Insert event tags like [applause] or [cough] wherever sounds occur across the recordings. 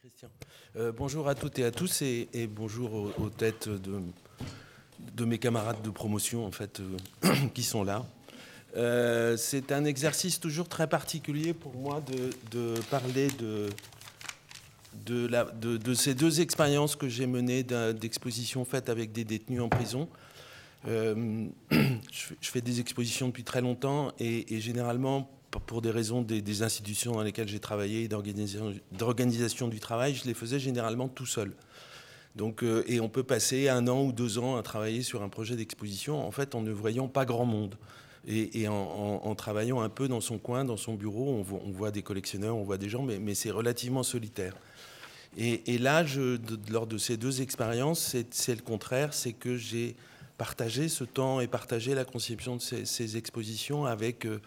Christian. Euh, bonjour à toutes et à tous et, bonjour aux, têtes de, de, mes camarades de promotion en fait euh, [clears throat] qui sont là. Euh, c'est un exercice toujours très particulier pour moi de, parler de, de, de, ces deux expériences que j'ai menées d'expositions faites avec des détenus en prison. [clears throat] je, fais des expositions depuis très longtemps et généralement pour des raisons des, institutions dans lesquelles j'ai travaillé, d'organisation du travail, je les faisais généralement tout seul. Donc, euh, et on peut passer un an ou deux ans à travailler sur un projet d'exposition, en fait, en ne voyant pas grand monde. Et, en, travaillant un peu dans son coin, dans son bureau, on voit, des collectionneurs, on voit des gens, mais, c'est relativement solitaire. Et, là, lors de ces deux expériences, c'est le contraire, c'est que j'ai partagé ce temps et partagé la conception de ces, expositions avec... Euh,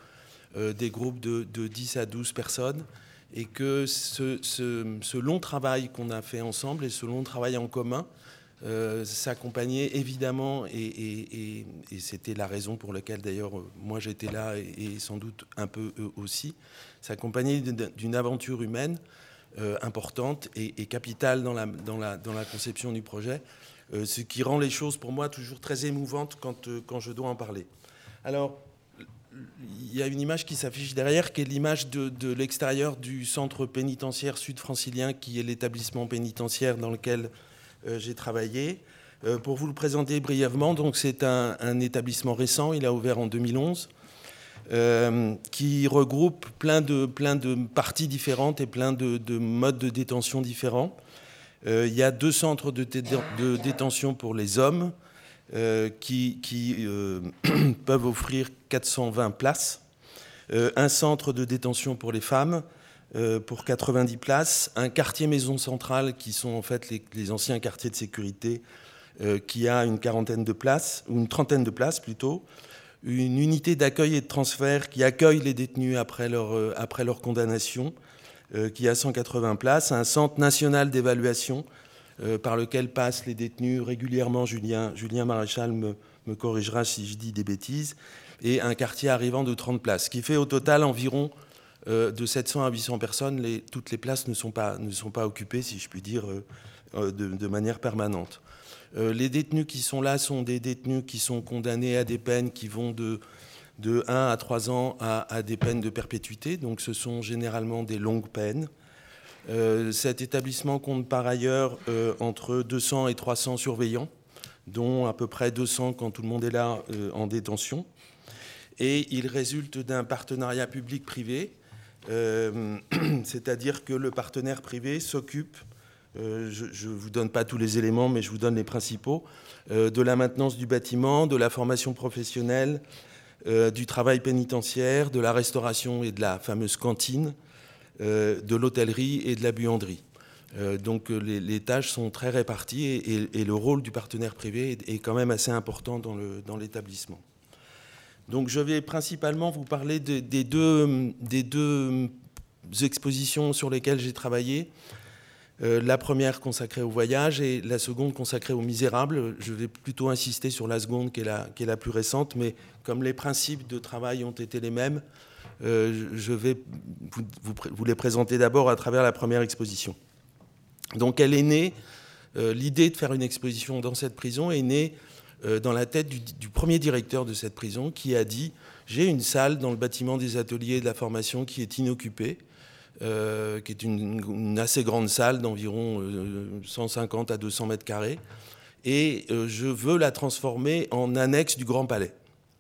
des groupes de, 10 à 12 personnes et que ce, long travail qu'on a fait ensemble et ce long travail en commun euh, s'accompagnait évidemment, et, c'était la raison pour laquelle d'ailleurs moi j'étais là et, sans doute un peu eux aussi, s'accompagnait d'une aventure humaine euh, importante et, capitale dans la conception du projet, ce qui rend les choses pour moi toujours très émouvantes quand, quand je dois en parler. Alors, il y a une image qui s'affiche derrière, qui est l'image de, l'extérieur du centre pénitentiaire sud-francilien, qui est l'établissement pénitentiaire dans lequel euh, j'ai travaillé. Euh, pour vous le présenter brièvement, donc c'est un, établissement récent, il a ouvert en 2011, euh, qui regroupe plein de, plein de parties différentes et plein de, modes de détention différents. il y a deux centres de, de détention pour les hommes, euh, qui, euh, [clears throat] peuvent offrir 420 places, euh, un centre de détention pour les femmes pour 90 places, un quartier maison centrale qui sont en fait les, anciens quartiers de sécurité qui a une quarantaine de places, ou une trentaine de places plutôt, une unité d'accueil et de transfert qui accueille les détenus après leur, après leur condamnation, qui a 180 places, un centre national d'évaluation euh, par lequel passent les détenus régulièrement. Julien, Julien Maréchal me, corrigera si je dis des bêtises. Et un quartier arrivant de 30 places, ce qui fait au total environ euh, de 700 à 800 personnes. Toutes les places ne sont, pas, occupées, si je puis dire, euh, de, manière permanente. les détenus qui sont là sont des détenus qui sont condamnés à des peines qui vont de, de 1 à 3 ans à des peines de perpétuité. Donc ce sont généralement des longues peines. Euh, cet établissement compte par ailleurs euh, entre 200 et 300 surveillants, dont à peu près 200 quand tout le monde est là euh, en détention. Et il résulte d'un partenariat public-privé, [clears throat] c'est-à-dire que le partenaire privé s'occupe, je ne vous donne pas tous les éléments, mais je vous donne les principaux, de la maintenance du bâtiment, de la formation professionnelle, du travail pénitentiaire, de la restauration et de la fameuse cantine, de l'hôtellerie et de la buanderie. Euh, donc euh, les, tâches sont très réparties et, le rôle du partenaire privé est, quand même assez important dans l'établissement. donc je vais principalement vous parler des, deux, des, deux, expositions sur lesquelles j'ai travaillé. la première consacrée au voyage et la seconde consacrée aux misérables. Je vais plutôt insister sur la seconde qui est la plus récente, mais comme les principes de travail ont été les mêmes, euh, je vais vous, les présenter d'abord à travers la première exposition. Donc elle est née, euh, l'idée de faire une exposition dans cette prison est née euh, dans la tête du, premier directeur de cette prison qui a dit j'ai une salle dans le bâtiment des ateliers de la formation qui est inoccupée, qui est une, assez grande salle d'environ 150 à 200 mètres carrés, et je veux la transformer en annexe du Grand Palais.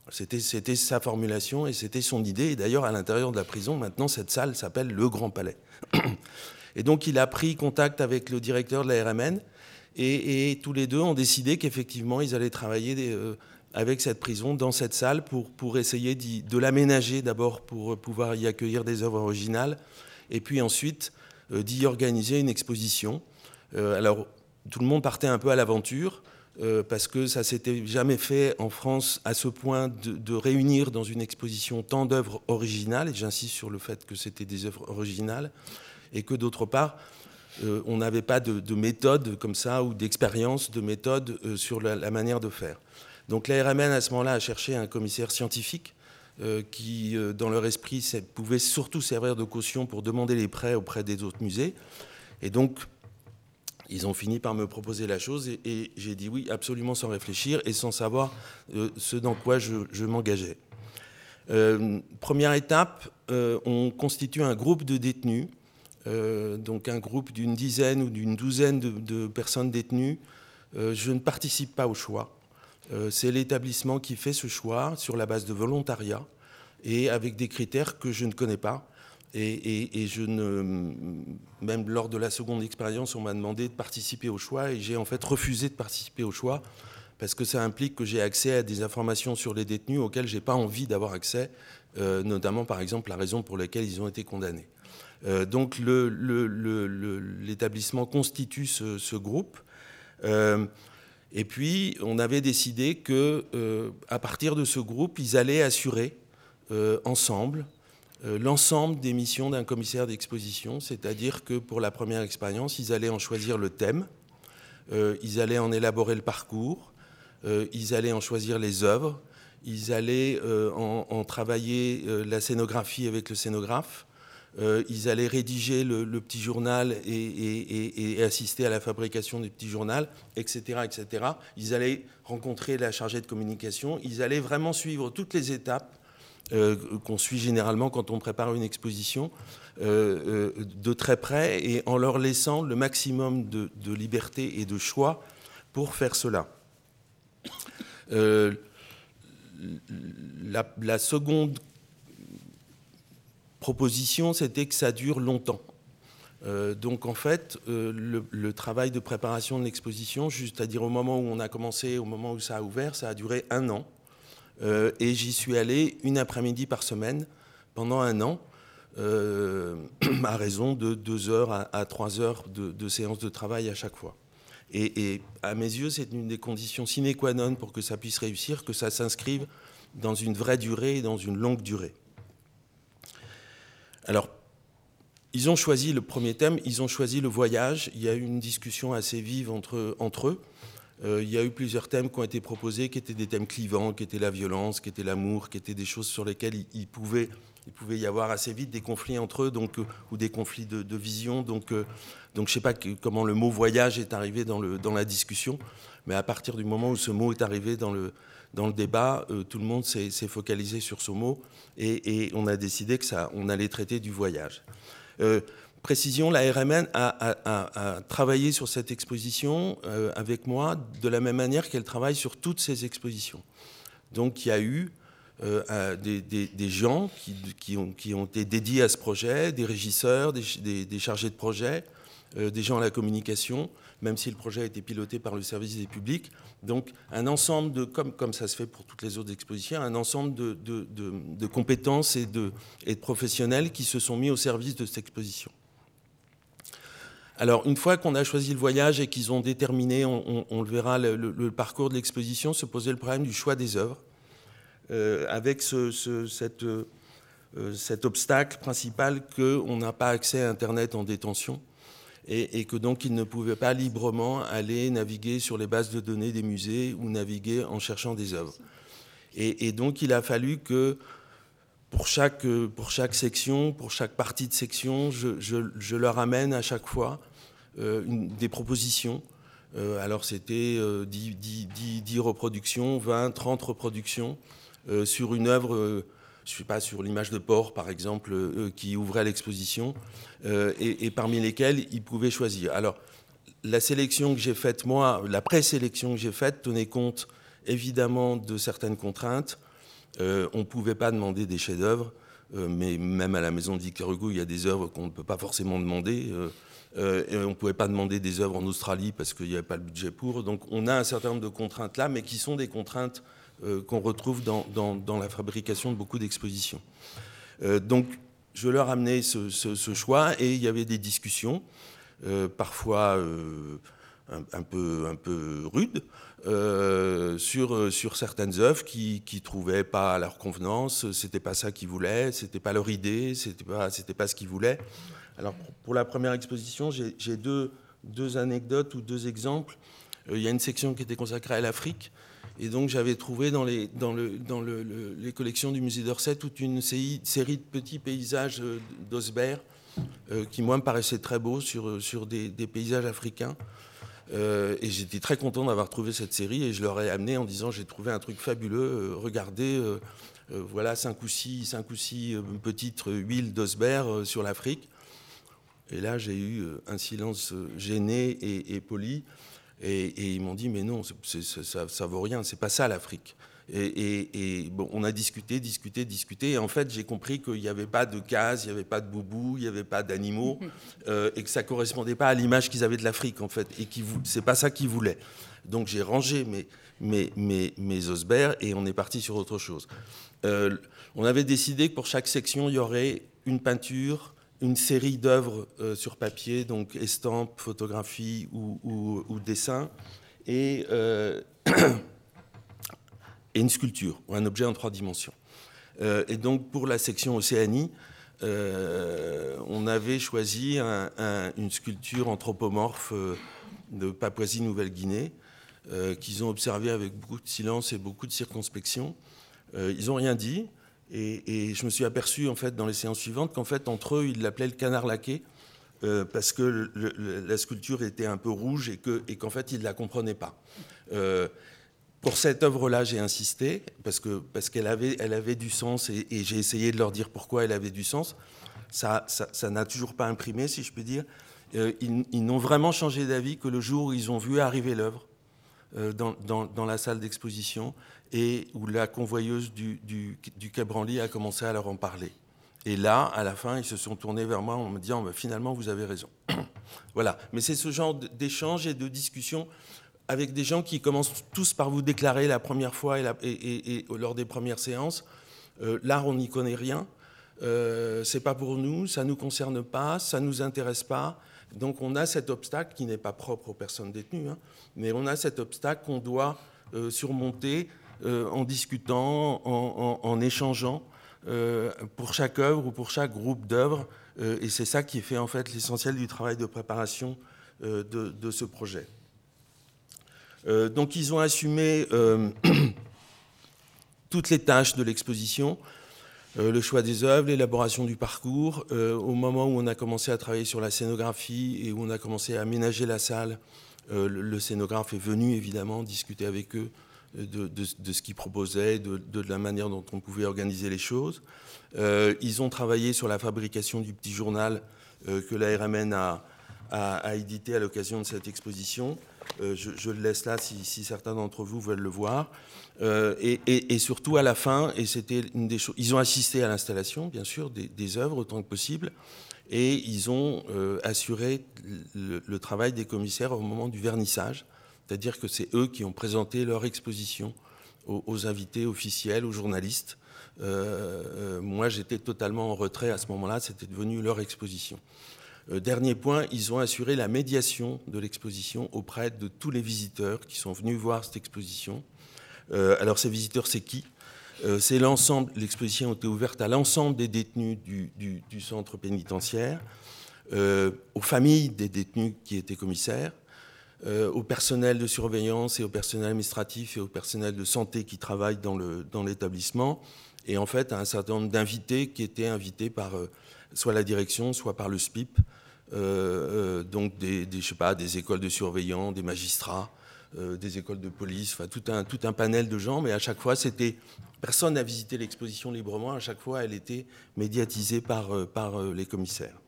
C'était sa formulation et c'était son idée. Et d'ailleurs, à l'intérieur de la prison, maintenant, cette salle s'appelle le Grand Palais. [clears throat] Et donc, il a pris contact avec le directeur de la RMN et, tous les deux ont décidé qu'effectivement, ils allaient travailler euh, avec cette prison dans cette salle pour, essayer de l'aménager d'abord pour pouvoir y accueillir des œuvres originales et puis ensuite euh, d'y organiser une exposition. Euh, alors, tout le monde partait un peu à l'aventure. Euh, parce que ça s'était jamais fait en France à ce point de, réunir dans une exposition tant d'œuvres originales, et j'insiste sur le fait que c'était des œuvres originales, et que d'autre part, euh, on n'avait pas de, méthode comme ça ou d'expérience de méthode euh, sur la, manière de faire. Donc la RMN à ce moment-là a cherché un commissaire scientifique qui, dans leur esprit, pouvait surtout servir de caution pour demander les prêts auprès des autres musées. Et donc, ils ont fini par me proposer la chose et, j'ai dit oui absolument sans réfléchir et sans savoir euh, ce dans quoi je, m'engageais. Euh, première étape, euh, on constitue un groupe de détenus, donc un groupe d'une dizaine ou d'une douzaine de, personnes détenues. je ne participe pas au choix. C'est l'établissement qui fait ce choix sur la base de volontariat et avec des critères que je ne connais pas. Et, je même lors de la seconde expérience, on m'a demandé de participer au choix et j'ai en fait refusé de participer au choix parce que ça implique que j'ai accès à des informations sur les détenus auxquelles je n'ai pas envie d'avoir accès, euh, notamment par exemple la raison pour laquelle ils ont été condamnés. Euh, donc l'établissement constitue ce, groupe. Euh, et puis on avait décidé que à partir de ce groupe, ils allaient assurer ensemble l'ensemble des missions d'un commissaire d'exposition, c'est-à-dire que pour la première expérience, ils allaient en choisir le thème, euh, ils allaient en élaborer le parcours, euh, ils allaient en choisir les œuvres, ils allaient en, travailler la scénographie avec le scénographe, ils allaient rédiger le, petit journal et, assister à la fabrication du petit journal, etc., etc. Ils allaient rencontrer la chargée de communication, ils allaient vraiment suivre toutes les étapes euh, qu'on suit généralement quand on prépare une exposition, euh, euh, de très près et en leur laissant le maximum de, liberté et de choix pour faire cela. La, seconde proposition, c'était que ça dure longtemps. donc en fait, le, le, travail de préparation de l'exposition, juste à dire au moment où on a commencé, au moment où ça a ouvert, ça a duré un an. Euh, et j'y suis allé une après-midi par semaine pendant un an, euh, [clears throat] à raison de deux heures à, trois heures de, séances de travail à chaque fois. Et, à mes yeux, c'est une des conditions sine qua non pour que ça puisse réussir, que ça s'inscrive dans une vraie durée et dans une longue durée. Alors, ils ont choisi le premier thème, ils ont choisi le voyage. Il y a eu une discussion assez vive entre eux. Euh, il y a eu plusieurs thèmes qui ont été proposés, qui étaient des thèmes clivants, qui étaient la violence, qui étaient l'amour, qui étaient des choses sur lesquelles il, pouvait, y avoir assez vite des conflits entre eux, euh, ou des conflits de, vision. Donc, euh, je ne sais pas comment le mot voyage est arrivé dans, la discussion, mais à partir du moment où ce mot est arrivé dans le, dans le débat, tout le monde s'est focalisé sur ce mot et, et, on a décidé que ça, on allait traiter du voyage la RMN a, travaillé sur cette exposition euh, avec moi de la même manière qu'elle travaille sur toutes ses expositions. Donc il y a eu euh, des, gens qui, ont, été dédiés à ce projet, des régisseurs, des, chargés de projet, euh, des gens à la communication, même si le projet a été piloté par le service des publics. Donc un ensemble de, comme, ça se fait pour toutes les autres expositions, un ensemble de, compétences et de professionnels qui se sont mis au service de cette exposition. Alors, une fois qu'on a choisi le voyage et qu'ils ont déterminé, on, le verra, le, parcours de l'exposition, se posait le problème du choix des œuvres, euh, avec ce, euh, cet obstacle principal qu'on n'a pas accès à Internet en détention et, que donc ils ne pouvaient pas librement aller naviguer sur les bases de données des musées ou naviguer en cherchant des œuvres. Et, donc, il a fallu que pour chaque, pour chaque section, pour chaque partie de section, je, je leur amène à chaque fois euh, des propositions. Euh, alors c'était 10, euh, reproductions, 20, 30 reproductions sur une œuvre je ne sais pas, sur l'image de port, par exemple, qui ouvrait l'exposition, et, parmi lesquelles il pouvait choisir. Alors, la sélection que j'ai faite, moi, la présélection que j'ai faite, tenait compte évidemment de certaines contraintes. On ne pouvait pas demander des chefs-d'œuvre, mais même à la maison Hugo, il y a des œuvres qu'on ne peut pas forcément demander. Euh, on ne pouvait pas demander des œuvres en Australie parce qu'il n'y avait pas le budget pour. Donc on a un certain nombre de contraintes là, mais qui sont des contraintes euh, qu'on retrouve dans, la fabrication de beaucoup d'expositions. Euh, donc je leur amenais ce, choix et il y avait des discussions, parfois un, peu, un peu rudes, sur, sur certaines œuvres qui ne trouvaient pas à leur convenance, c'était pas ça qu'ils voulaient, c'était pas leur idée, c'était pas, pas ce qu'ils voulaient. Alors, pour la première exposition, j'ai deux, deux, anecdotes ou deux exemples. Euh, il y a une section qui était consacrée à l'Afrique. Et donc, j'avais trouvé dans les, dans le, dans le, les collections du musée d'Orsay toute une série de petits paysages euh, d'Osbert qui moi me paraissait très beau sur, sur des, paysages africains. Et j'étais très content d'avoir trouvé cette série et je leur ai amené en disant j'ai trouvé un truc fabuleux, regardez, voilà cinq ou six, cinq ou six petites huiles d'Osbert sur l'Afrique. Et là j'ai eu un silence gêné et, poli. Et, ils m'ont dit mais non, ça, ça vaut rien, c'est pas ça l'Afrique. Et, bon, on a discuté, discuté, discuté. Et en fait, j'ai compris qu'il n'y avait pas de cases, il n'y avait pas de boubou, il n'y avait pas d'animaux, [laughs] euh, et que ça correspondait pas à l'image qu'ils avaient de l'Afrique, en fait. Et ce c'est pas ça qu'ils voulaient. Donc j'ai rangé mes, mes, mes, mes osberts et on est parti sur autre chose. Euh, on avait décidé que pour chaque section, il y aurait une peinture, une série d'œuvres euh, sur papier, donc estampes, photographies ou, ou, ou dessins, et [clears throat] et une sculpture, ou un objet en trois dimensions. Euh, et donc pour la section Océanie, euh, on avait choisi une sculpture anthropomorphe euh, de Papouasie-Nouvelle-Guinée, qu'ils ont observé avec beaucoup de silence et beaucoup de circonspection. ils n'ont rien dit, et, je me suis aperçu en fait dans les séances suivantes qu'en fait entre eux ils l'appelaient le canard laqué. parce que la sculpture était un peu rouge et qu'en fait ils ne la comprenaient pas. Pour cette œuvre-là, j'ai insisté parce que parce qu'elle avait, elle avait du sens et, j'ai essayé de leur dire pourquoi elle avait du sens. Ça, n'a toujours pas imprimé, si je puis dire. Euh, ils, n'ont vraiment changé d'avis que le jour où ils ont vu arriver l'œuvre euh, dans, dans, la salle d'exposition et où la convoyeuse du, du, du a commencé à leur en parler. Et là, à la fin, ils se sont tournés vers moi en me disant bah, finalement, vous avez raison. [coughs] voilà. Mais c'est ce genre d'échange et de discussion avec des gens qui commencent tous par vous déclarer la première fois et, lors des premières séances, euh, l'art on n'y connaît rien, euh, c'est pas pour nous, ça nous concerne pas, ça nous intéresse pas. Donc on a cet obstacle qui n'est pas propre aux personnes détenues, hein, mais on a cet obstacle qu'on doit euh, surmonter euh, en discutant, en, échangeant pour chaque œuvre ou pour chaque groupe d'œuvres. et c'est ça qui fait en fait l'essentiel du travail de préparation de ce projet. Euh, donc ils ont assumé euh, [clears throat] toutes les tâches de l'exposition, euh, le choix des œuvres, l'élaboration du parcours. au moment où on a commencé à travailler sur la scénographie et où on a commencé à aménager la salle, le, scénographe est venu évidemment discuter avec eux de, ce qu'ils proposaient, de, la manière dont on pouvait organiser les choses. ils ont travaillé sur la fabrication du petit journal que la RMN a, a édité à l'occasion de cette exposition. Euh, je, le laisse là si, certains d'entre vous veulent le voir. Euh, et, surtout à la fin, et c'était une des choses, ils ont assisté à l'installation, bien sûr, des, œuvres autant que possible, et ils ont euh, assuré le, travail des commissaires au moment du vernissage, c'est-à-dire que c'est eux qui ont présenté leur exposition aux, invités officiels, aux journalistes. moi, j'étais totalement en retrait à ce moment-là, c'était devenu leur exposition. Euh, dernier point, ils ont assuré la médiation de l'exposition auprès de tous les visiteurs qui sont venus voir cette exposition. Euh, alors ces visiteurs, c'est qui? Euh, C'est l'ensemble, l'exposition a été ouverte à l'ensemble des détenus du, centre pénitentiaire, aux familles des détenus qui étaient commissaires, au personnel de surveillance et au personnel administratif et au personnel de santé qui travaillent dans l'établissement, et en fait à un certain nombre d'invités qui étaient invités par soit la direction, soit par le SPIP, euh, euh, donc des, écoles de surveillants, des magistrats, euh, des écoles de police, tout un, panel de gens, mais à chaque fois, c'était personne n'a visité l'exposition librement, à chaque fois, elle était médiatisée par les commissaires.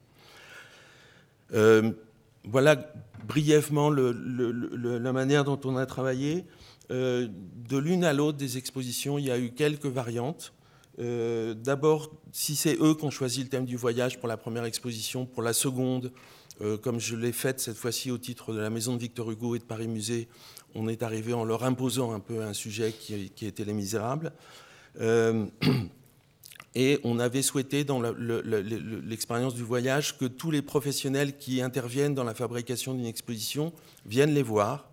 voilà brièvement la manière dont on a travaillé. de l'une à l'autre des expositions, il y a eu quelques variantes. Euh, d'abord, si c'est eux qui ont choisi le thème du voyage pour la première exposition, pour la seconde, euh, comme je l'ai faite cette fois-ci au titre de la Maison de Victor Hugo et de Paris Musée, on est arrivé en leur imposant un peu un sujet qui, était Les Misérables. Euh, [clears throat] et on avait souhaité, dans l'expérience du voyage, que tous les professionnels qui interviennent dans la fabrication d'une exposition viennent les voir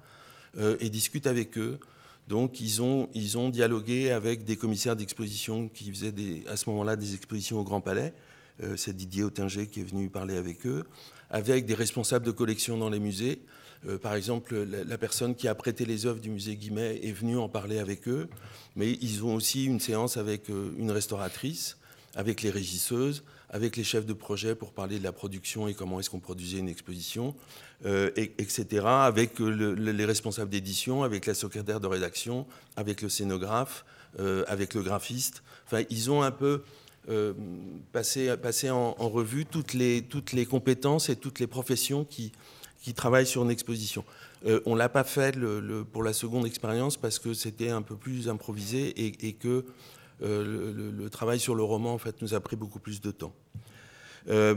et discutent avec eux donc ils ont, dialogué avec des commissaires d'exposition qui faisaient à ce moment-là des expositions au Grand Palais. Euh, c'est Didier Autinger qui est venu parler avec eux, avec des responsables de collection dans les musées. Euh, par exemple, la, personne qui a prêté les œuvres du musée Guimet est venue en parler avec eux. Mais ils ont aussi une séance avec euh, une restauratrice, avec les régisseuses, avec les chefs de projet pour parler de la production et comment est-ce qu'on produisait une exposition, etc., avec les responsables d'édition, avec la secrétaire de rédaction, avec le scénographe, avec le graphiste. Enfin, ils ont un peu passé, passé en, revue toutes les, toutes les compétences et toutes les professions qui, qui travaillent sur une exposition. Euh, on ne l'a pas fait pour la seconde expérience parce que c'était un peu plus improvisé et, que euh, le, travail sur le roman en fait, nous a pris beaucoup plus de temps. Euh,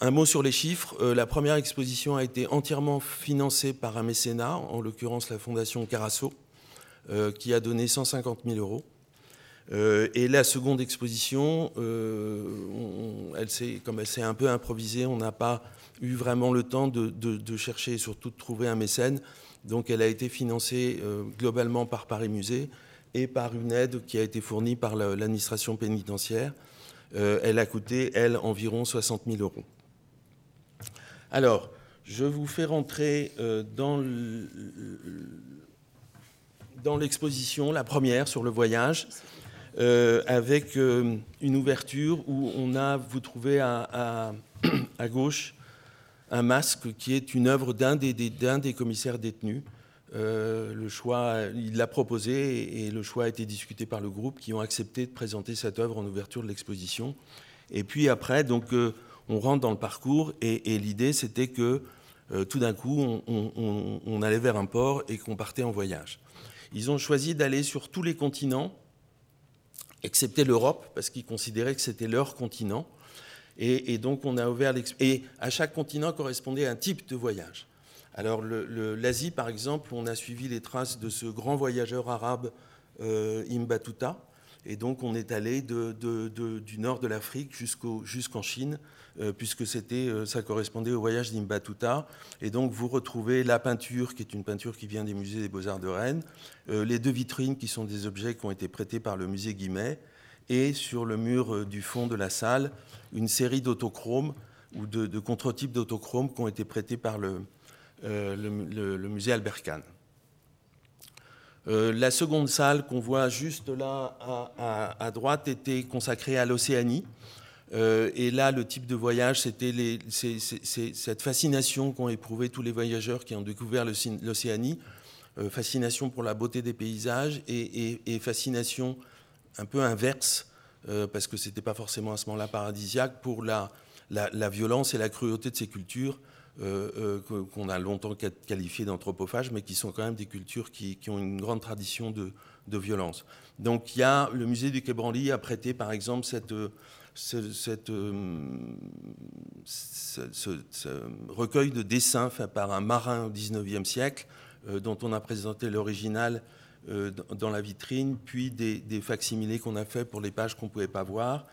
un mot sur les chiffres. la première exposition a été entièrement financée par un mécénat, en l'occurrence la Fondation Carasso, qui a donné 150 000 euros. et la seconde exposition, comme elle s'est un peu improvisée, on n'a pas eu vraiment le temps de, chercher et surtout de trouver un mécène. Donc elle a été financée euh, globalement par Paris Musée et par une aide qui a été fournie par l'administration pénitentiaire. Euh, elle a coûté, elle, environ 60 000 euros. Alors, je vous fais rentrer euh, dans l'exposition, la première sur le voyage, avec une ouverture où on a, vous trouvez à, [clears throat] à gauche, un masque qui est une œuvre d'un des, des, commissaires détenus. Euh, le choix, il l'a proposé et le choix a été discuté par le groupe qui ont accepté de présenter cette œuvre en ouverture de l'exposition. Et puis après, donc, euh, on rentre dans le parcours et, l'idée c'était que euh, tout d'un coup, on, allait vers un port et qu'on partait en voyage. Ils ont choisi d'aller sur tous les continents, excepté l'Europe, parce qu'ils considéraient que c'était leur continent. Et, donc, on a ouvert Et à chaque continent correspondait un type de voyage. Alors, l'Asie, par exemple, on a suivi les traces de ce grand voyageur arabe, euh, Imbatuta. Et donc, on est allé du nord de l'Afrique jusqu'en Chine, euh, puisque c'était, euh, ça correspondait au voyage d'Imbatuta. Et donc, vous retrouvez la peinture, qui est une peinture qui vient des musées des Beaux-Arts de Rennes, les deux vitrines, qui sont des objets qui ont été prêtés par le musée Guimet, et sur le mur du fond de la salle, une série d'autochromes ou de, de contre-types d'autochromes qui ont été prêtés par le, euh, le, musée Albert Kahn. Euh, la seconde salle qu'on voit juste là à, droite était consacrée à l'Océanie. Euh, et là, le type de voyage, c'était cette fascination qu'ont éprouvé tous les voyageurs qui ont découvert l'Océanie, fascination pour la beauté des paysages et, fascination un peu inverse parce que ce n'était pas forcément à ce moment-là paradisiaque, pour la, violence et la cruauté de ces cultures euh, euh, qu'on a longtemps qualifiées d'anthropophages, mais qui sont quand même des cultures qui, ont une grande tradition de, violence. Donc il y a, le musée du Quai Branly a prêté par exemple cette, cette, ce, recueil de dessins fait par un marin au XIXe siècle, dont on a présenté l'original euh, dans la vitrine, puis des, des facsimilés qu'on a fait pour les pages qu'on ne pouvait pas voir.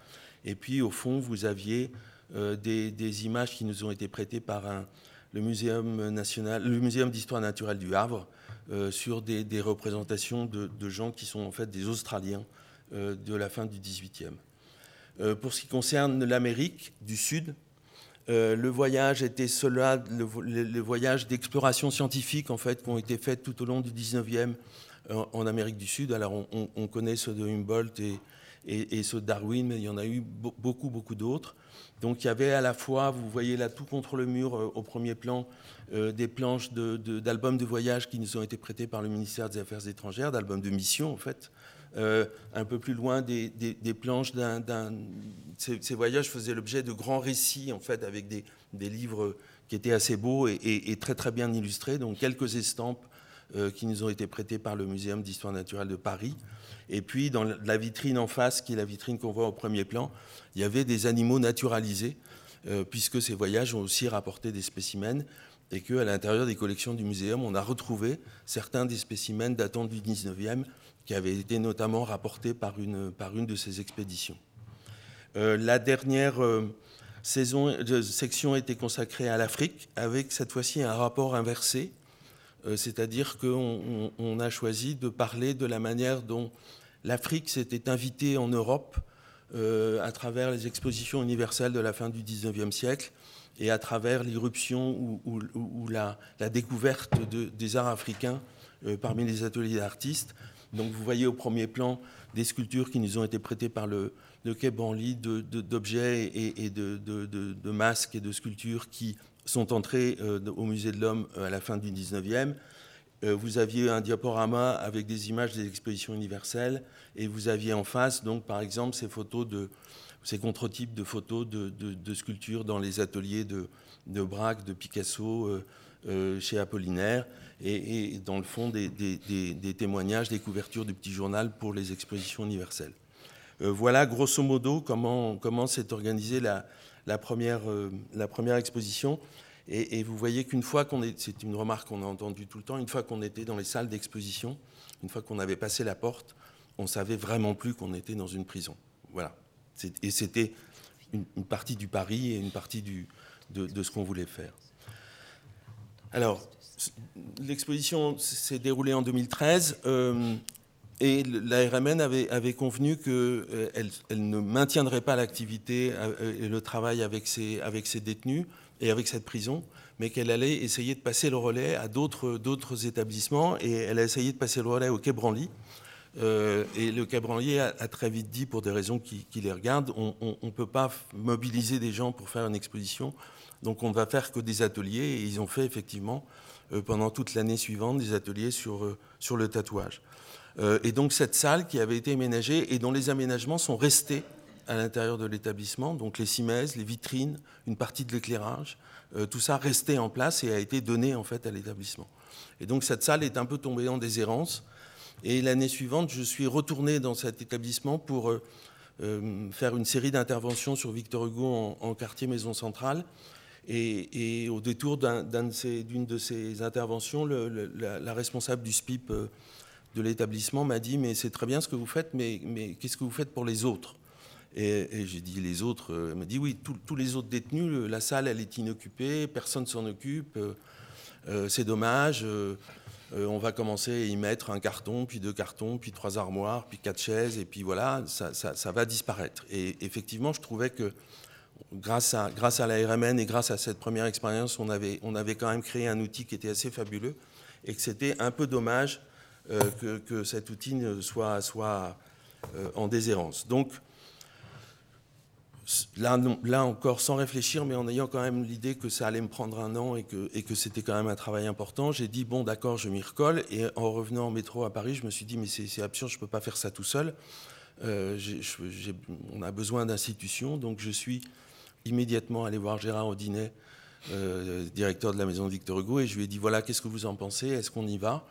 Et puis, au fond, vous aviez euh, des, images qui nous ont été prêtées par le Muséum national, le Muséum d'histoire naturelle du Havre, euh, sur des, représentations de, gens qui sont en fait des Australiens de la fin du XVIIIe. pour ce qui concerne l'Amérique du Sud, le voyage était cela, le, voyage d'exploration scientifique en fait, qui ont été faits tout au long du XIXe en Amérique du Sud. Alors on, connaît ceux de Humboldt et, et, ceux de Darwin, mais il y en a eu beaucoup, beaucoup d'autres. Donc il y avait à la fois, vous voyez là tout contre le mur euh, au premier plan, euh, des planches d'albums de, voyage qui nous ont été prêtés par le ministère des Affaires étrangères, d'albums de mission en fait. Euh, un peu plus loin, des, planches d'un. Ces, voyages faisaient l'objet de grands récits en fait, avec des, livres qui étaient assez beaux et, et, très très bien illustrés, donc quelques estampes qui nous ont été prêtés par le Muséum d'histoire naturelle de Paris. Et puis, dans la vitrine en face, qui est la vitrine qu'on voit au premier plan, il y avait des animaux naturalisés, euh, puisque ces voyages ont aussi rapporté des spécimens, et qu'à l'intérieur des collections du muséum, on a retrouvé certains des spécimens datant du 19e, qui avaient été notamment rapportés par une, par une de ces expéditions. Euh, la dernière saison, section était consacrée à l'Afrique, avec cette fois-ci un rapport inversé euh, c'est-à-dire qu'on a choisi de parler de la manière dont l'Afrique s'était invitée en Europe euh, à travers les expositions universelles de la fin du XIXe siècle et à travers l'irruption ou, la, découverte des arts africains euh, parmi les ateliers d'artistes. Donc vous voyez au premier plan des sculptures qui nous ont été prêtées par le, le Quai Branly d'objets et, de, masques et de sculptures qui sont entrés au Musée de l'Homme à la fin du 19e. Vous aviez un diaporama avec des images des expositions universelles et vous aviez en face, donc, par exemple, ces photos de, ces contre-types de photos de, sculptures dans les ateliers de, de Braque, de Picasso, euh, euh, chez Apollinaire, et, dans le fond des, témoignages, des couvertures du petit journal pour les expositions universelles. Euh, voilà grosso modo comment s'est organisée la, la, première, la première exposition. Et, vous voyez qu'une fois qu'on est, c'est une remarque qu'on a entendue tout le temps, une fois qu'on était dans les salles d'exposition, une fois qu'on avait passé la porte, on savait vraiment plus qu'on était dans une prison. Voilà. Et c'était une, partie du pari et une partie de, ce qu'on voulait faire. Alors, l'exposition s'est déroulée en 2013 euh, et la RMN avait, convenu qu'elle euh, ne maintiendrait pas l'activité euh, et le travail avec ses, détenus et avec cette prison, mais qu'elle allait essayer de passer le relais à d'autres établissements et elle a essayé de passer le relais au Quai Branly euh, et le Cabranlier a, a, très vite dit, pour des raisons qui, les regardent, on ne peut pas mobiliser des gens pour faire une exposition, donc on ne va faire que des ateliers. Et ils ont fait effectivement, pendant toute l'année suivante, des ateliers sur le tatouage. Et donc cette salle qui avait été aménagée et dont les aménagements sont restés à l'intérieur de l'établissement, donc les cimaises, les vitrines, une partie de l'éclairage, tout ça restait en place et a été donné en fait à l'établissement. Et donc cette salle est un peu tombée en déshérence. Et l'année suivante, je suis retourné dans cet établissement pour euh, euh, faire une série d'interventions sur Victor Hugo en, quartier Maison Centrale. Et, au détour d'une de, ces interventions, la, responsable du SPIP euh, de l'établissement m'a dit Mais c'est très bien ce que vous faites, mais, mais qu'est-ce que vous faites pour les autres? Et, j'ai dit Les autres Elle m'a dit Oui, tous les autres détenus, la salle, elle est inoccupée, personne s'en occupe, c'est dommage. Euh, on va commencer à y mettre un carton, puis deux cartons, puis trois armoires, puis quatre chaises, et puis voilà, ça, va disparaître. Et effectivement, je trouvais que grâce à, grâce à la RMN et grâce à cette première expérience, on avait, on avait quand même créé un outil qui était assez fabuleux, et que c'était un peu dommage euh, que, cet outil soit, euh, en déshérence. Donc, là, encore sans réfléchir, mais en ayant quand même l'idée que ça allait me prendre un an et que, que c'était quand même un travail important, j'ai dit bon d'accord, je m'y recolle. Et en revenant en métro à Paris, je me suis dit mais c'est absurde, je ne peux pas faire ça tout seul. Euh, on a besoin d'institutions, donc je suis immédiatement allé voir Gérard Audinet, directeur de la maison de Victor Hugo, et je lui ai dit voilà, qu'est-ce que vous en pensez? Est-ce qu'on y va?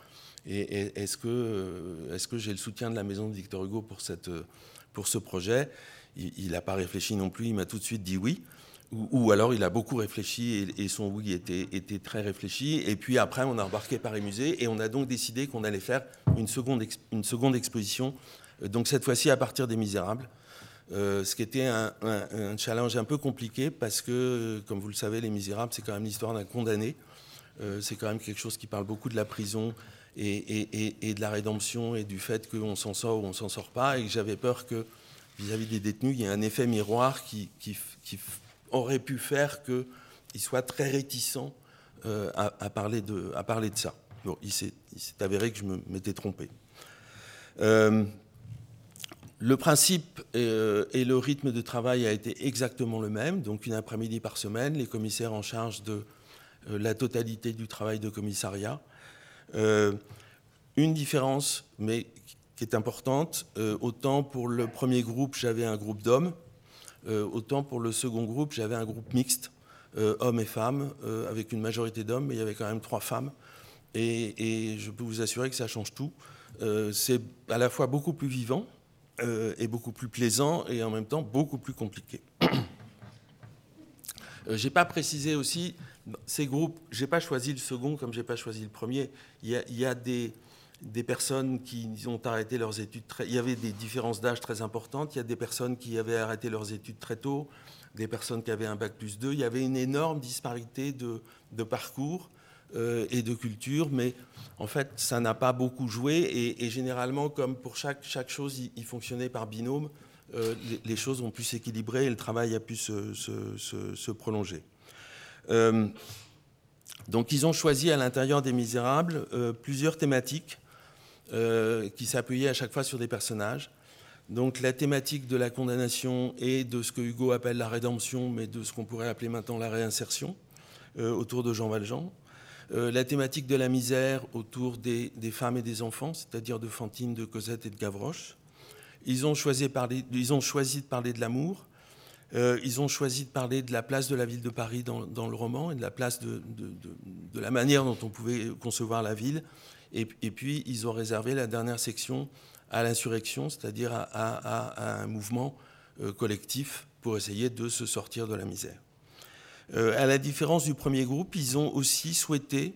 Et, est-ce que, euh, est -ce que j'ai le soutien de la maison de Victor Hugo pour, pour ce projet? Il n'a pas réfléchi non plus, il m'a tout de suite dit oui. Ou, alors il a beaucoup réfléchi et, son oui était, très réfléchi. Et puis après, on a embarqué Paris Musée et on a donc décidé qu'on allait faire une seconde, exposition, euh, donc cette fois-ci à partir des Misérables. Euh, ce qui était un, challenge un peu compliqué parce que, comme vous le savez, Les Misérables, c'est quand même l'histoire d'un condamné. Euh, c'est quand même quelque chose qui parle beaucoup de la prison et, de la rédemption et du fait qu'on s'en sort ou on s'en sort pas. Et j'avais peur que vis-à-vis des détenus, il y a un effet miroir qui, aurait pu faire qu'ils soient très réticents euh, à, parler de, ça. Bon, il s'est avéré que je m'étais trompé. Euh, le principe et le rythme de travail a été exactement le même, donc une après-midi par semaine, les commissaires en charge de la totalité du travail de commissariat. une différence, mais est importante. Euh, autant pour le premier groupe, j'avais un groupe d'hommes, euh, autant pour le second groupe, j'avais un groupe mixte, euh, hommes et femmes, avec une majorité d'hommes, mais il y avait quand même trois femmes. Et, je peux vous assurer que ça change tout. c'est à la fois beaucoup plus vivant et beaucoup plus plaisant, et en même temps beaucoup plus compliqué. [coughs] j'ai pas précisé aussi ces groupes. J'ai pas choisi le second comme j'ai pas choisi le premier. Il y a des personnes qui ont arrêté leurs études très... Il y avait des différences d'âge très importantes. Il y a des personnes qui avaient arrêté leurs études très tôt, des personnes qui avaient un bac plus 2. Il y avait une énorme disparité de, parcours euh, et de culture, mais en fait, ça n'a pas beaucoup joué. Et, généralement, comme pour chaque, chaque chose, il, fonctionnait par binôme, euh, les, choses ont pu s'équilibrer et le travail a pu se, prolonger. Euh, donc ils ont choisi à l'intérieur des Misérables plusieurs thématiques qui s'appuyait à chaque fois sur des personnages. Donc la thématique de la condamnation et de ce que Hugo appelle la rédemption, mais de ce qu'on pourrait appeler maintenant la réinsertion, autour de Jean Valjean. la thématique de la misère autour des, femmes et des enfants, c'est-à-dire de Fantine, de Cosette et de Gavroche. Ils ont choisi de parler de l'amour. Euh, ils ont choisi de parler de la place de la ville de Paris dans, le roman et de la place de, la manière dont on pouvait concevoir la ville. Et, puis, ils ont réservé la dernière section à l'insurrection, c'est-à-dire à, un mouvement euh, collectif pour essayer de se sortir de la misère. Euh, à la différence du premier groupe, ils ont aussi souhaité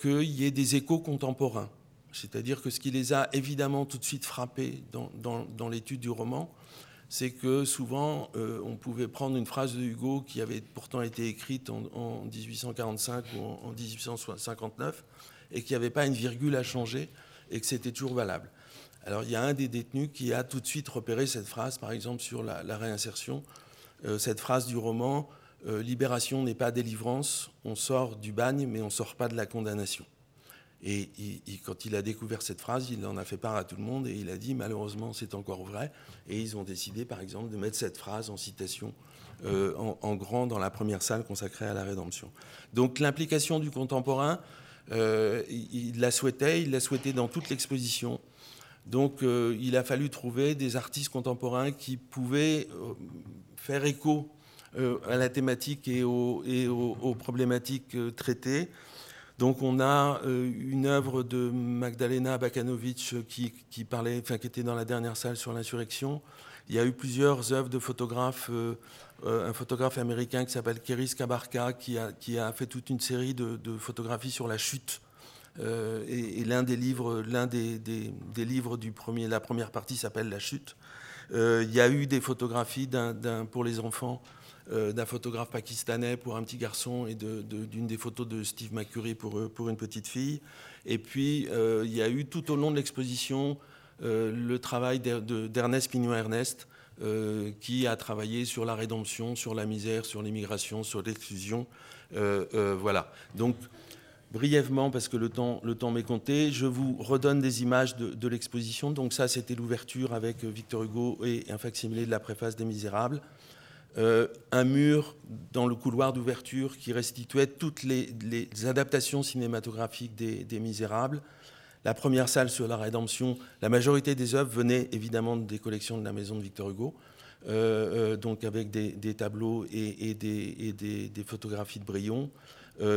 qu'il y ait des échos contemporains. C'est-à-dire que ce qui les a évidemment tout de suite frappés dans, l'étude du roman, c'est que souvent euh, on pouvait prendre une phrase de Hugo qui avait pourtant été écrite en, 1845 ou en, 1859 et qui n'avait pas une virgule à changer et que c'était toujours valable. Alors il y a un des détenus qui a tout de suite repéré cette phrase, par exemple sur la, réinsertion, euh, cette phrase du roman euh, Libération n'est pas délivrance, on sort du bagne mais on ne sort pas de la condamnation. Et quand il a découvert cette phrase, il en a fait part à tout le monde et il a dit malheureusement c'est encore vrai. Et ils ont décidé par exemple de mettre cette phrase en citation euh, en, grand dans la première salle consacrée à la rédemption. Donc l'implication du contemporain, euh, il, la souhaitait, il l'a souhaité dans toute l'exposition. Donc euh, il a fallu trouver des artistes contemporains qui pouvaient faire écho à la thématique et aux problématiques traitées. Donc on a euh, une œuvre de Magdalena Bakanovic qui, parlait, enfin, qui était dans la dernière salle sur l'insurrection. Il y a eu plusieurs œuvres de photographes, euh, euh, un photographe américain qui s'appelle Keris Kabarka qui a, fait toute une série de, photographies sur la chute. et, l'un des livres, l'un des, livres du premier, la première partie s'appelle La chute. il y a eu des photographies pour les enfants euh, d'un photographe pakistanais pour un petit garçon et d'une des photos de Steve McCurry pour, euh, pour une petite fille. Et puis, euh, il y a eu tout au long de l'exposition le travail d'Ernest Pignon-Ernest, qui a travaillé sur la rédemption, sur la misère, sur l'immigration, sur l'exclusion. voilà. Donc, brièvement, parce que le temps, le temps m'est compté, je vous redonne des images de, de l'exposition. Donc ça, c'était l'ouverture avec Victor Hugo et un facsimilé de la préface des Misérables. Euh, un mur dans le couloir d'ouverture qui restituait toutes les, adaptations cinématographiques des, Misérables. La première salle sur la rédemption, la majorité des œuvres venaient évidemment des collections de la maison de Victor Hugo, euh, euh, donc avec des, tableaux et, des, photographies de Brion.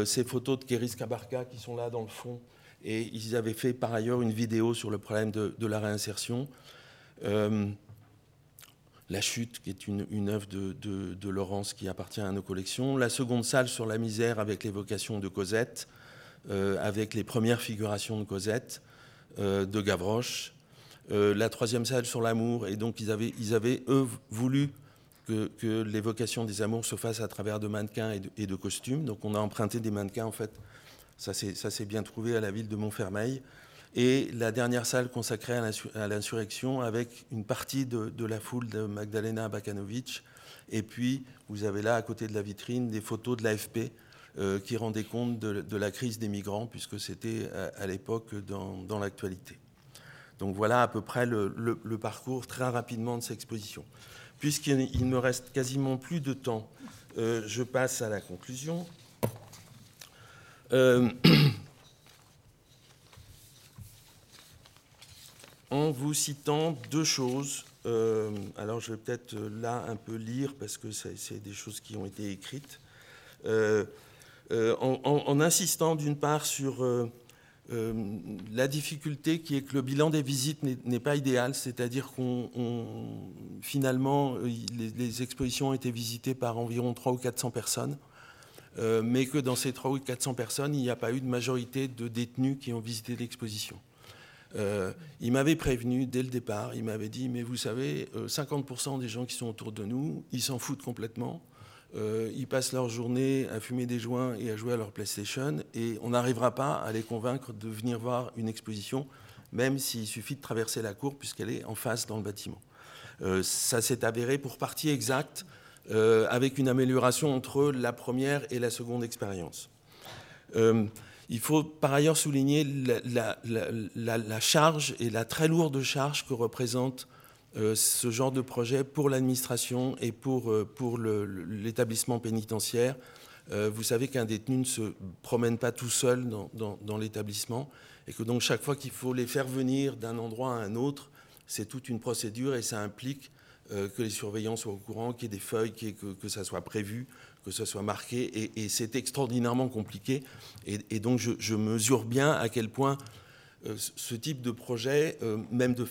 ces photos de Kéris Kabarka qui sont là dans le fond, et ils avaient fait par ailleurs une vidéo sur le problème de, de la réinsertion. La Chute, qui est une, œuvre de, Laurence qui appartient à nos collections. La seconde salle sur la misère avec l'évocation de Cosette, euh, avec les premières figurations de Cosette, euh, de Gavroche. Euh, la troisième salle sur l'amour. Et donc, ils avaient, ils avaient eux, voulu que, l'évocation des amours se fasse à travers de mannequins et de, et de, costumes. Donc, on a emprunté des mannequins, en fait. Ça s'est bien trouvé à la ville de Montfermeil et la dernière salle consacrée à l'insurrection avec une partie de, la foule de Magdalena Bakanovic. Et puis, vous avez là, à côté de la vitrine, des photos de l'AFP euh, qui rendaient compte de, la crise des migrants, puisque c'était à, l'époque dans, l'actualité. Donc voilà à peu près le, parcours très rapidement de cette exposition. Puisqu'il ne me reste quasiment plus de temps, euh, je passe à la conclusion. Euh, [clears throat] en vous citant deux choses. Euh, alors je vais peut-être euh, là un peu lire parce que c'est des choses qui ont été écrites. Euh, en, insistant d'une part sur la difficulté qui est que le bilan des visites n'est pas idéal, c'est-à-dire qu'on finalement les, les, expositions ont été visitées par environ 300 ou 400 personnes, mais que dans ces 300 ou 400 personnes, il n'y a pas eu de majorité de détenus qui ont visité l'exposition. Euh, il m'avait prévenu dès le départ, il m'avait dit, mais vous savez, 50% euh, des gens qui sont autour de nous, ils s'en foutent complètement. Euh, ils passent leur journée à fumer des joints et à jouer à leur PlayStation, et on n'arrivera pas à les convaincre de venir voir une exposition, même s'il suffit de traverser la cour, puisqu'elle est en face dans le bâtiment. ça s'est avéré pour partie exacte, avec une amélioration entre la première et la seconde expérience. Il faut par ailleurs souligner la, charge et la très lourde charge que représente euh, ce genre de projet pour l'administration et pour, euh, l'établissement pénitentiaire. Euh, vous savez qu'un détenu ne se promène pas tout seul dans, l'établissement et que donc chaque fois qu'il faut les faire venir d'un endroit à un autre, c'est toute une procédure et ça implique que les surveillants soient au courant, qu'il y ait des feuilles, que, ça soit prévu, que ça soit marqué. Et, c'est extraordinairement compliqué. Et, donc je, mesure bien à quel point ce type de projet, même de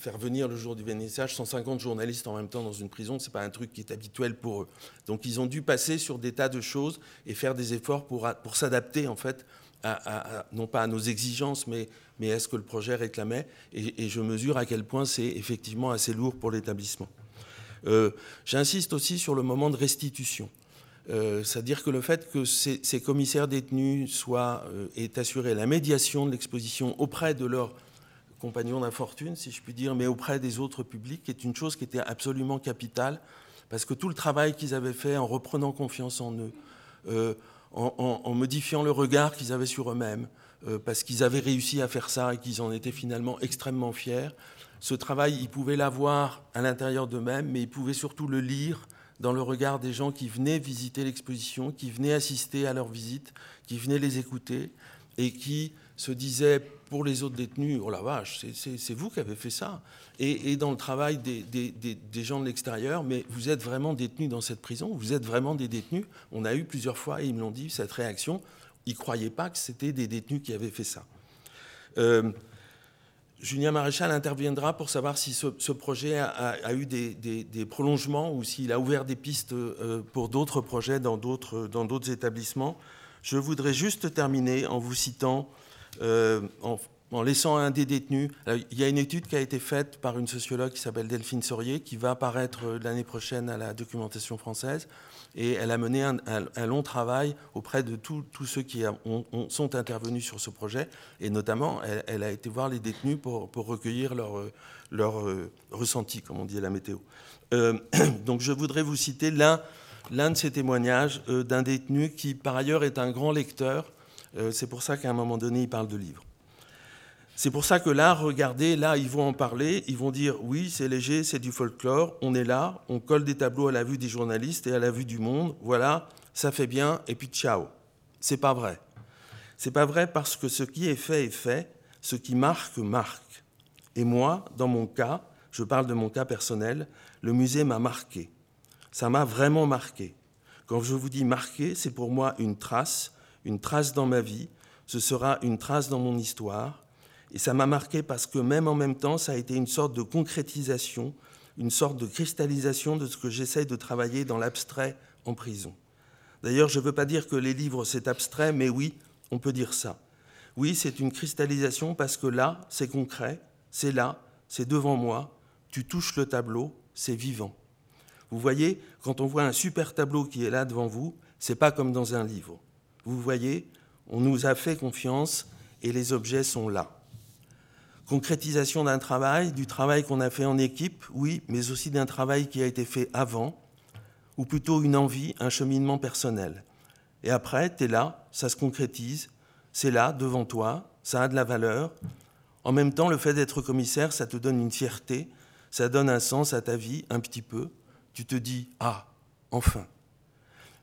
faire venir le jour du vernissage 150 journalistes en même temps dans une prison, c'est pas un truc qui est habituel pour eux. Donc ils ont dû passer sur des tas de choses et faire des efforts pour, pour s'adapter en fait, à, non pas à nos exigences, mais, mais à ce que le projet réclamait. Et, je mesure à quel point c'est effectivement assez lourd pour l'établissement. Euh, j'insiste aussi sur le moment de restitution. Euh, c'est-à-dire que le fait que ces, commissaires détenus soient euh, assuré la médiation de l'exposition auprès de leurs compagnons d'infortune, si je puis dire, mais auprès des autres publics, est une chose qui était absolument capitale, parce que tout le travail qu'ils avaient fait en reprenant confiance en eux, euh, en, modifiant le regard qu'ils avaient sur eux-mêmes, parce qu'ils avaient réussi à faire ça et qu'ils en étaient finalement extrêmement fiers, ce travail, ils pouvaient l'avoir à l'intérieur d'eux-mêmes, mais ils pouvaient surtout le lire dans le regard des gens qui venaient visiter l'exposition, qui venaient assister à leur visite, qui venaient les écouter et qui se disaient pour les autres détenus, oh la vache, c'est vous qui avez fait ça. Et, dans le travail des, gens de l'extérieur, mais vous êtes vraiment détenus dans cette prison, vous êtes vraiment des détenus? On a eu plusieurs fois, et ils me l'ont dit, cette réaction. Ils ne croyaient pas que c'était des détenus qui avaient fait ça. Euh, Julien Maréchal interviendra pour savoir si ce, projet a, eu des, prolongements ou s'il a ouvert des pistes euh, pour d'autres projets dans d'autres établissements. Je voudrais juste terminer en vous citant euh, laissant un des détenus. il y a une étude qui a été faite par une sociologue qui s'appelle Delphine Saurier, qui va apparaître euh, l'année prochaine à la documentation française. Et elle a mené un, long travail auprès de tous ceux qui sont intervenus sur ce projet. Et notamment, elle, a été voir les détenus pour, recueillir leur, leur euh, ressenti, comme on dit à la météo. [clears throat] donc je voudrais vous citer l'un de ces témoignages d'un détenu qui, par ailleurs, est un grand lecteur euh, c'est pour ça qu'à un moment donné, ils parlent de livres. C'est pour ça que là, regardez, là, ils vont en parler, ils vont dire oui, c'est léger, c'est du folklore, on est là, on colle des tableaux à la vue des journalistes et à la vue du monde, voilà, ça fait bien, et puis ciao. C'est pas vrai. C'est pas vrai parce que ce qui est fait est fait, ce qui marque marque. Et moi, dans mon cas, je parle de mon cas personnel, le musée m'a marqué. Ça m'a vraiment marqué. Quand je vous dis marqué, c'est pour moi une trace, une trace dans ma vie, ce sera une trace dans mon histoire. Et ça m'a marqué parce que même en même temps, ça a été une sorte de concrétisation, une sorte de cristallisation de ce que j'essaie de travailler dans l'abstrait en prison. D'ailleurs, je ne veux pas dire que les livres, c'est abstrait, mais oui, on peut dire ça. Oui, c'est une cristallisation parce que là, c'est concret, c'est là, c'est devant moi, tu touches le tableau, c'est vivant. Vous voyez, quand on voit un super tableau qui est là devant vous, c'est pas comme dans un livre. Vous voyez, on nous a fait confiance et les objets sont là. Concrétisation d'un travail, du travail qu'on a fait en équipe, oui, mais aussi d'un travail qui a été fait avant, ou plutôt une envie, un cheminement personnel. Et après, tu es là, ça se concrétise, c'est là, devant toi, ça a de la valeur. En même temps, le fait d'être commissaire, ça te donne une fierté, ça donne un sens à ta vie, un petit peu. Tu te dis, ah, enfin.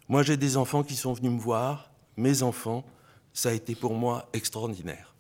Moi, j'ai des enfants qui sont venus me voir, mes enfants, ça a été pour moi extraordinaire.